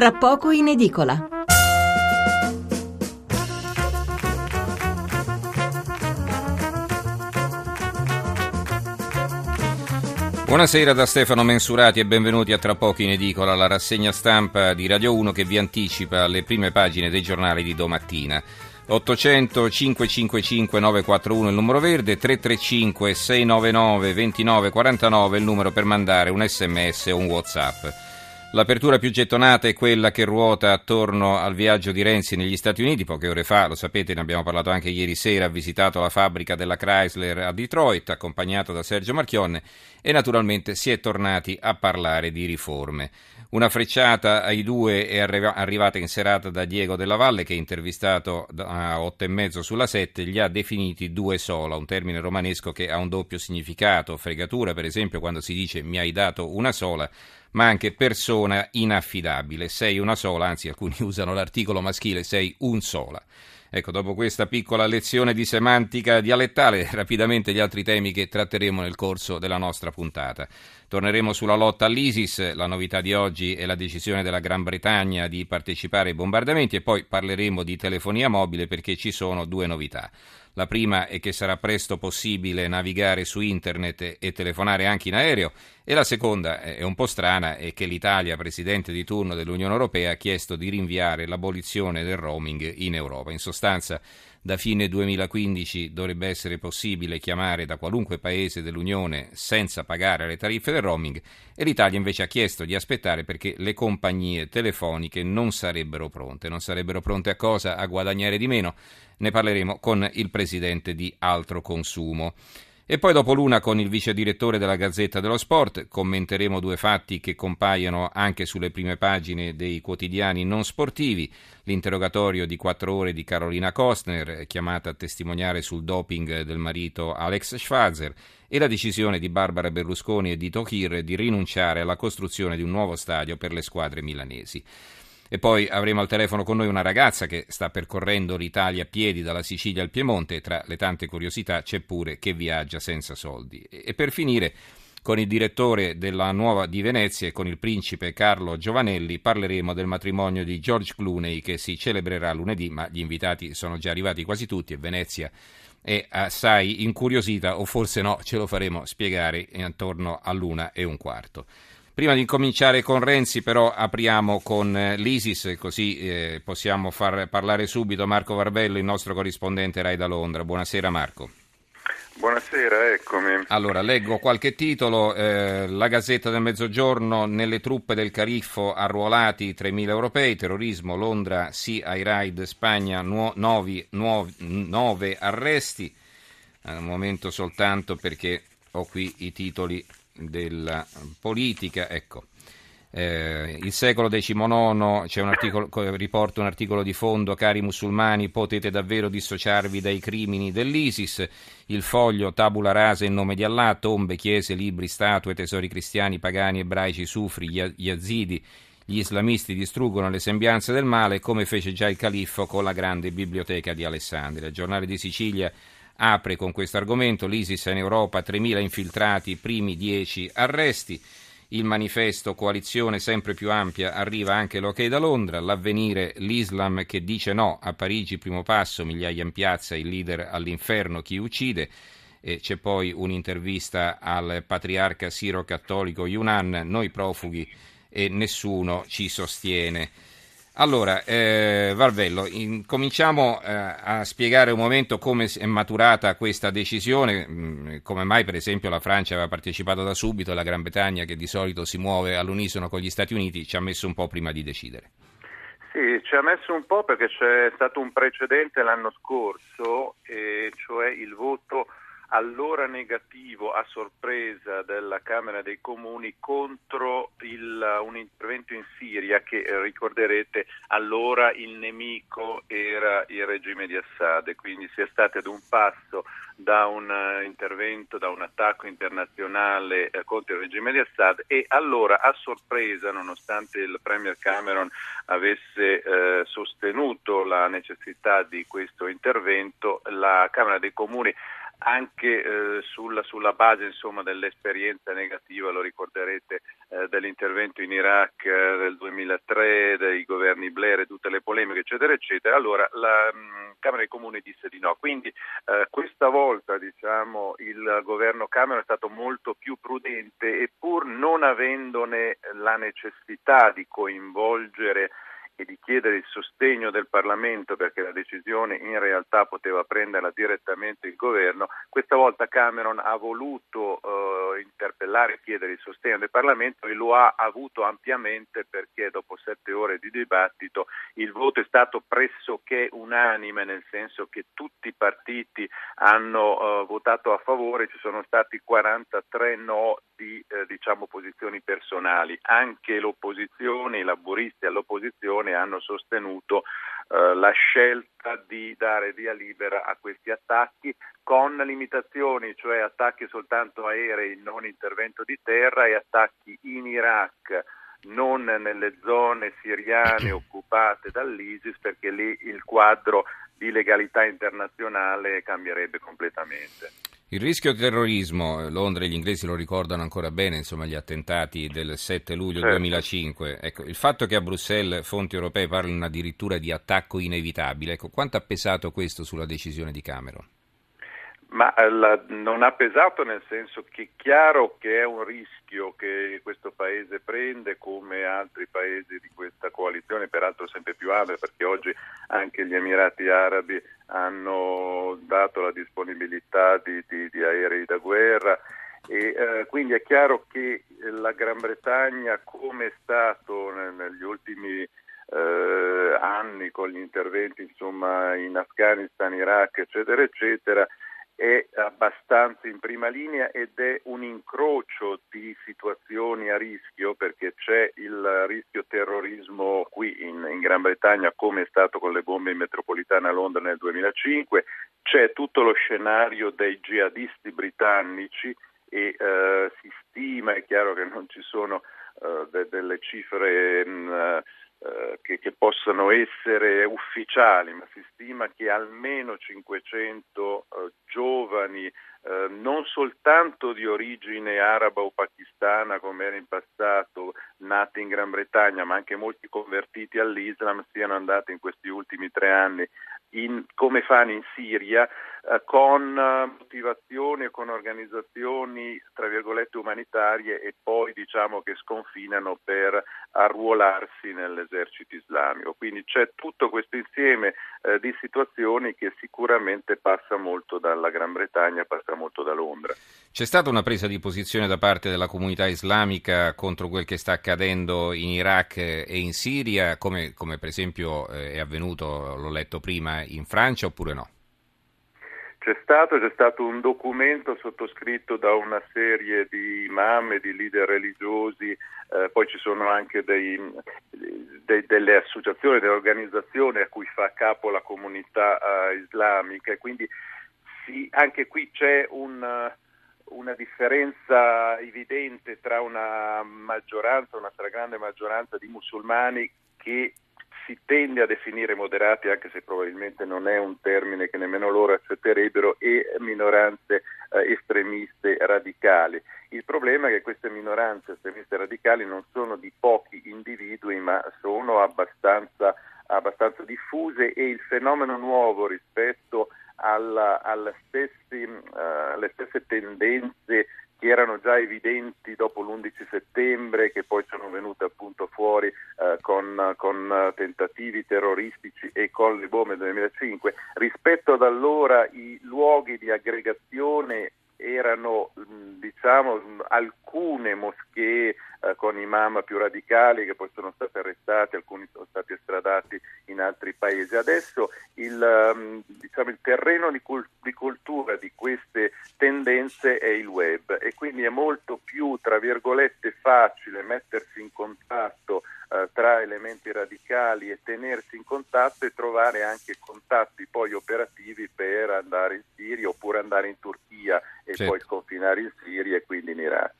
Tra poco in edicola. Buonasera da Stefano Mensurati e benvenuti a Tra poco in edicola, la rassegna stampa di Radio 1 che vi anticipa le prime pagine dei giornali di domattina. 800 555 941 il numero verde, 335 699 2949 il numero per mandare un sms o un whatsapp. L'apertura più gettonata è quella che ruota attorno al viaggio di Renzi negli Stati Uniti. Poche ore fa, lo sapete, ne abbiamo parlato anche ieri sera, ha visitato la fabbrica della Chrysler a Detroit, accompagnato da Sergio Marchionne, e naturalmente si è tornati a parlare di riforme. Una frecciata ai due è arrivata in serata da Diego Della Valle, che intervistato a otto e mezzo sulla sette li ha definiti due sola, un termine romanesco che ha un doppio significato. Fregatura, per esempio, quando si dice mi hai dato una sola ma anche persona inaffidabile. Sei una sola, anzi alcuni usano l'articolo maschile, sei un sola. Ecco, dopo questa piccola lezione di semantica dialettale, rapidamente gli altri temi che tratteremo nel corso della nostra puntata. Torneremo sulla lotta all'ISIS, la novità di oggi è la decisione della Gran Bretagna di partecipare ai bombardamenti e poi parleremo di telefonia mobile perché ci sono due novità. La prima è che sarà presto possibile navigare su internet e telefonare anche in aereo e la seconda è un po' strana è che l'Italia, presidente di turno dell'Unione Europea, ha chiesto di rinviare l'abolizione del roaming in Europa. In sostanza da fine 2015 dovrebbe essere possibile chiamare da qualunque paese dell'Unione senza pagare le tariffe del roaming e l'Italia invece ha chiesto di aspettare perché le compagnie telefoniche non sarebbero pronte. Non sarebbero pronte a cosa? A guadagnare di meno? Ne parleremo con il presidente di Altro Consumo. E poi dopo l'una con il vice direttore della Gazzetta dello Sport commenteremo due fatti che compaiono anche sulle prime pagine dei quotidiani non sportivi, l'interrogatorio di quattro ore di Carolina Kostner, chiamata a testimoniare sul doping del marito Alex Schwarzer, e la decisione di Barbara Berlusconi e di Tohir di rinunciare alla costruzione di un nuovo stadio per le squadre milanesi. E poi avremo al telefono con noi una ragazza che sta percorrendo l'Italia a piedi dalla Sicilia al Piemonte e tra le tante curiosità c'è pure che viaggia senza soldi. E per finire con il direttore della Nuova di Venezia e con il principe Carlo Giovanelli parleremo del matrimonio di George Clooney che si celebrerà lunedì, ma gli invitati sono già arrivati quasi tutti e Venezia è assai incuriosita o forse no, ce lo faremo spiegare intorno all'una e un quarto. Prima di incominciare con Renzi, però, apriamo con eh, l'ISIS, così eh, possiamo far parlare subito Marco Varvello, il nostro corrispondente Rai da Londra. Buonasera Marco. Buonasera, eccomi. Allora, leggo qualche titolo. Eh, la Gazzetta del Mezzogiorno, nelle truppe del Cariffo arruolati 3.000 europei, terrorismo, Londra, sì ai raid, Spagna, 9 arresti. Un momento soltanto perché ho qui i titoli della politica. Ecco. Eh, il secolo XIX, c'è un articolo, riporto un articolo di fondo, cari musulmani, potete davvero dissociarvi dai crimini dell'ISIS. Il foglio, tabula rasa in nome di Allah, tombe, chiese, libri, statue, tesori cristiani, pagani, ebraici, sufri, yazidi. Gli islamisti distruggono le sembianze del male, come fece già il califfo con la grande biblioteca di Alessandria. Il giornale di Sicilia apre con questo argomento, l'ISIS in Europa 3.000 infiltrati, primi 10 arresti, il manifesto coalizione sempre più ampia arriva anche l'ok da Londra, l'avvenire l'Islam che dice no, a Parigi primo passo, migliaia in piazza, il leader all'inferno, chi uccide, e c'è poi un'intervista al patriarca siro-cattolico Yunan, noi profughi e nessuno ci sostiene. Allora, eh, Valvello, in, cominciamo eh, a spiegare un momento come è maturata questa decisione, mm, come mai per esempio la Francia aveva partecipato da subito e la Gran Bretagna, che di solito si muove all'unisono con gli Stati Uniti, ci ha messo un po' prima di decidere. Sì, ci ha messo un po' perché c'è stato un precedente l'anno scorso, e cioè il voto allora negativo a sorpresa della Camera dei Comuni contro il, un intervento in Siria che eh, ricorderete allora il nemico era il regime di Assad. E quindi si è stati ad un passo da un uh, intervento, da un attacco internazionale uh, contro il regime di Assad e allora a sorpresa, nonostante il Premier Cameron avesse uh, sostenuto la necessità di questo intervento, la Camera dei Comuni anche eh, sulla, sulla, base insomma, dell'esperienza negativa, lo ricorderete, eh, dell'intervento in Iraq eh, del 2003, dei governi Blair e tutte le polemiche, eccetera, eccetera. Allora la mh, mm, Camera dei Comuni disse di no. Quindi eh, questa volta diciamo, il governo Cameron è stato molto più prudente e pur non avendone la necessità di coinvolgere e di chiedere il sostegno del Parlamento perché la decisione in realtà poteva prenderla direttamente il governo, questa volta Cameron ha voluto eh, interpellare e chiedere il sostegno del Parlamento e lo ha avuto ampiamente perché dopo sette ore di dibattito il voto è stato pressoché unanime, nel senso che tutti i partiti hanno eh, votato a favore, ci sono stati 43 no di eh, diciamo, posizioni personali, anche l'opposizione, i laburisti all'opposizione opposizione hanno sostenuto eh, la scelta di dare via libera a questi attacchi con limitazioni, cioè attacchi soltanto aerei, non intervento di terra e attacchi in Iraq non nelle zone siriane occupate dall'ISIS perché lì il quadro di legalità internazionale cambierebbe completamente. Il rischio terrorismo, eh, Londra e gli inglesi lo ricordano ancora bene, insomma gli attentati del 7 luglio certo. 2005, ecco, il fatto che a Bruxelles fonti europee parlino addirittura di attacco inevitabile, ecco, quanto ha pesato questo sulla decisione di Cameron? Ma eh, la, non ha pesato nel senso che è chiaro che è un rischio che questo paese prende come altri paesi di questa coalizione, peraltro sempre più ampia perché oggi anche gli Emirati Arabi hanno dato la disponibilità di, di, di aerei da guerra. E eh, quindi è chiaro che la Gran Bretagna come è stato negli ultimi eh, anni con gli interventi insomma, in Afghanistan, Iraq eccetera eccetera è abbastanza in prima linea ed è un incrocio di situazioni a rischio perché c'è il rischio terrorismo qui in, in Gran Bretagna come è stato con le bombe in metropolitana a Londra nel 2005, c'è tutto lo scenario dei jihadisti britannici e eh, si stima, è chiaro che non ci sono eh, de- delle cifre mh, eh, che, che, possano essere ufficiali, ma si stima che almeno 500 eh, giovani, eh, non soltanto di origine araba o pakistana come era in passato, nati in Gran Bretagna, ma anche molti convertiti all'Islam, siano andati in questi ultimi tre anni in, come fanno in Siria, eh, con eh, motivazioni e con organizzazioni tra virgolette umanitarie e poi diciamo che sconfinano per arruolarsi nell'esercito islamico. Quindi c'è tutto questo insieme eh, di situazioni che sicuramente passa molto dalla Gran Bretagna, passa molto da Londra. C'è stata una presa di posizione da parte della comunità islamica contro quel che sta accadendo in Iraq e in Siria, come, come per esempio eh, è avvenuto, l'ho letto prima, in Francia oppure no? C'è stato, c'è stato, un documento sottoscritto da una serie di imam e di leader religiosi, eh, poi ci sono anche dei, dei, delle associazioni, delle organizzazioni a cui fa capo la comunità eh, islamica. Quindi sì, anche qui c'è un, una differenza evidente tra una maggioranza, una stragrande maggioranza di musulmani che si tende a definire moderati, anche se probabilmente non è un termine che nemmeno loro accetterebbero, e minoranze eh, estremiste radicali. Il problema è che queste minoranze estremiste radicali non sono di pochi individui, ma sono abbastanza, abbastanza diffuse e il fenomeno nuovo rispetto alla, alla stessi, uh, alle stesse tendenze che erano già evidenti dopo l'11 settembre, che poi sono venute appunto fuori eh, con, con, tentativi terroristici e con le bombe del 2005. Rispetto ad allora i luoghi di aggregazione erano diciamo, alcune moschee eh, con imam più radicali che poi sono stati arrestati, alcuni sono stati estradati in altri paesi. Adesso il, um, diciamo, il terreno di, cult- di, cultura tendenze è il web e quindi è molto più, tra virgolette, facile mettersi in contatto eh, tra elementi radicali e tenersi in contatto e trovare anche contatti poi operativi per andare in Siria oppure andare in Turchia e certo. poi sconfinare in Siria e quindi in Iraq.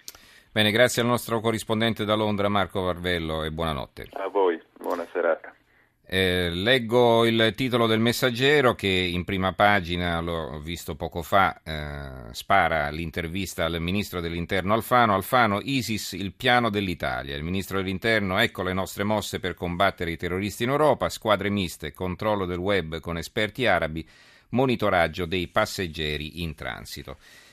Bene, grazie al nostro corrispondente da Londra Marco Varvello e buonanotte. A voi, buona serata. Eh, leggo il titolo del messaggero che in prima pagina, l'ho visto poco fa, eh, spara l'intervista al ministro dell'interno Alfano. Alfano, ISIS, il piano dell'Italia. Il ministro dell'interno, ecco le nostre mosse per combattere i terroristi in Europa, squadre miste, controllo del web con esperti arabi, monitoraggio dei passeggeri in transito.